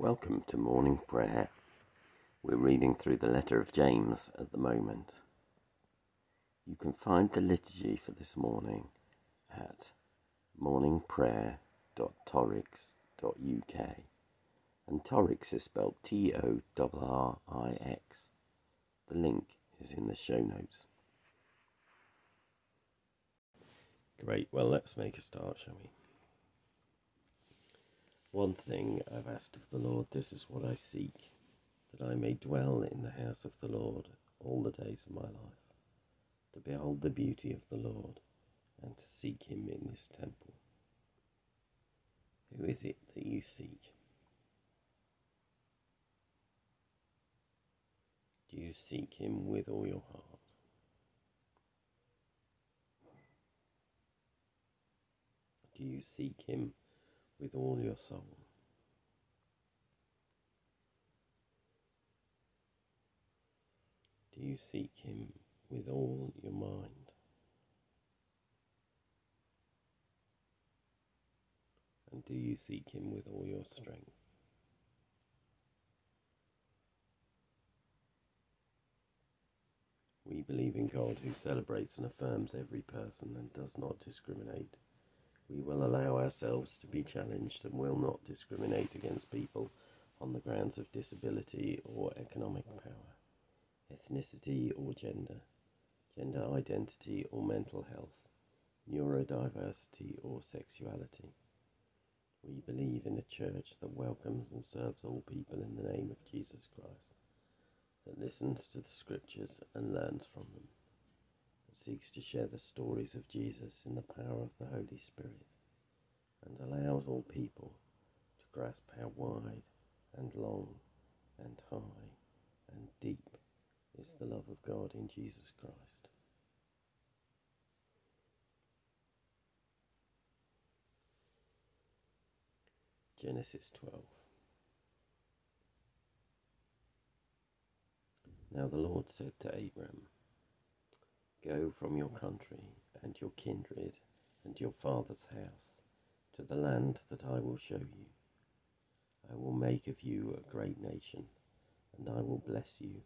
Welcome to morning prayer. We're reading through the letter of James at the moment. You can find the liturgy for this morning at morningprayer.torrix.uk. and Torrix is spelled T O R R I X. The link is in the show notes. Great, well, let's make a start, shall we? One thing I've asked of the Lord, this is what I seek, that I may dwell in the house of the Lord all the days of my life, to behold the beauty of the Lord, and to seek him in his temple. Who is it that you seek? Do you seek him with all your heart? Do you seek him with all your soul? Do you seek him with all your mind? And do you seek him with all your strength? We believe in God who celebrates and affirms every person and does not discriminate. We will allow ourselves to be challenged and will not discriminate against people on the grounds of disability or economic power, ethnicity or gender, gender identity or mental health, neurodiversity or sexuality. We believe in a church that welcomes and serves all people in the name of Jesus Christ that listens to the scriptures and learns from them, seeks to share the stories of Jesus in the power of the Holy Spirit, and allows all people to grasp how wide and long and high and deep is the love of God in Jesus Christ. Genesis 12. Now the Lord said to Abram, Go from your country and your kindred and your father's house to the land that I will show you. I will make of you a great nation, and I will bless you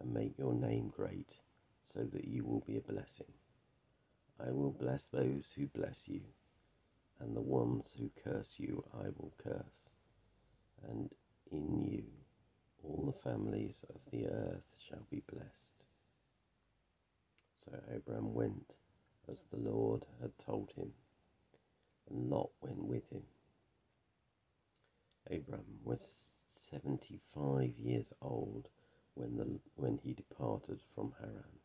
and make your name great, so that you will be a blessing. I will bless those who bless you, and the ones who curse you I will curse, and in you all the families of the earth shall be blessed. So Abram went as the Lord had told him, and Lot went with him. Abram was seventy five years old when, the, when he departed from Haran.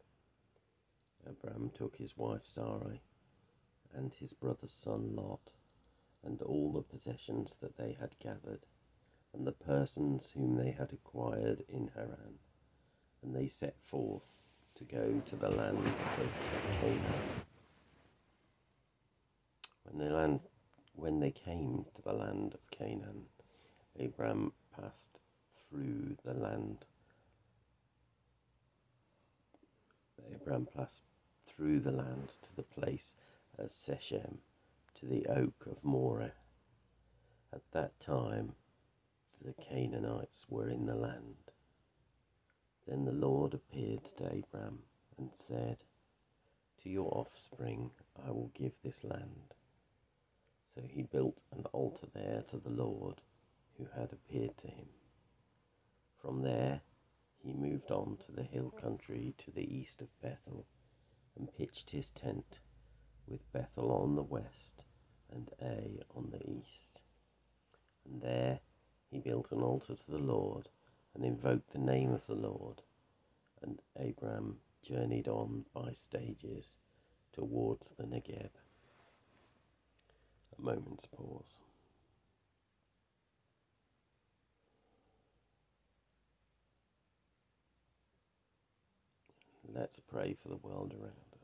Abram took his wife Sarai and his brother's son Lot and all the possessions that they had gathered and the persons whom they had acquired in Haran, and they set forth to go to the land of Canaan. When they land, when they came to the land of Canaan, Abram passed through the land. Abram passed through the land to the place of Shechem, to the oak of Moreh. At that time, the Canaanites were in the land. Then the Lord appeared to Abram and said, To your offspring I will give this land. So he built an altar there to the Lord who had appeared to him. From there he moved on to the hill country to the east of Bethel and pitched his tent with Bethel on the west and Ai on the east. And there he built an altar to the Lord and invoked the name of the Lord. And Abram journeyed on by stages towards the Negeb. A moment's pause. Let's pray for the world around.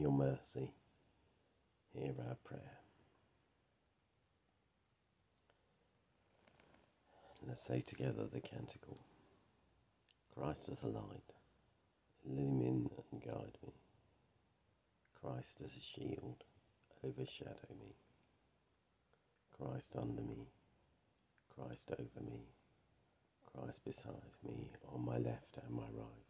Your mercy, hear our prayer. Let's say together the canticle Christ as a light, illumine and guide me. Christ as a shield, overshadow me. Christ under me, Christ over me, Christ beside me, on my left and my right.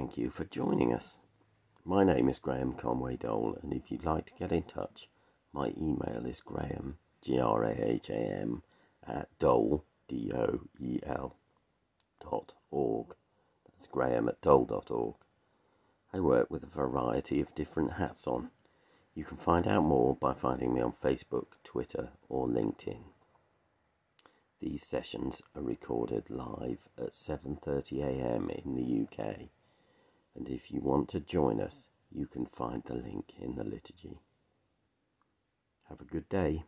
Thank you for joining us. My name is Graham Conway Doel, and if you'd like to get in touch, my email is graham, G R A H A M, at doel, D O E L, dot org. That's graham at doel dot org. I work with a variety of different hats on. You can find out more by finding me on Facebook, Twitter, or LinkedIn. These sessions are recorded live at 7:30 a.m. in the UK and if you want to join us, you can find the link in the liturgy. Have a good day.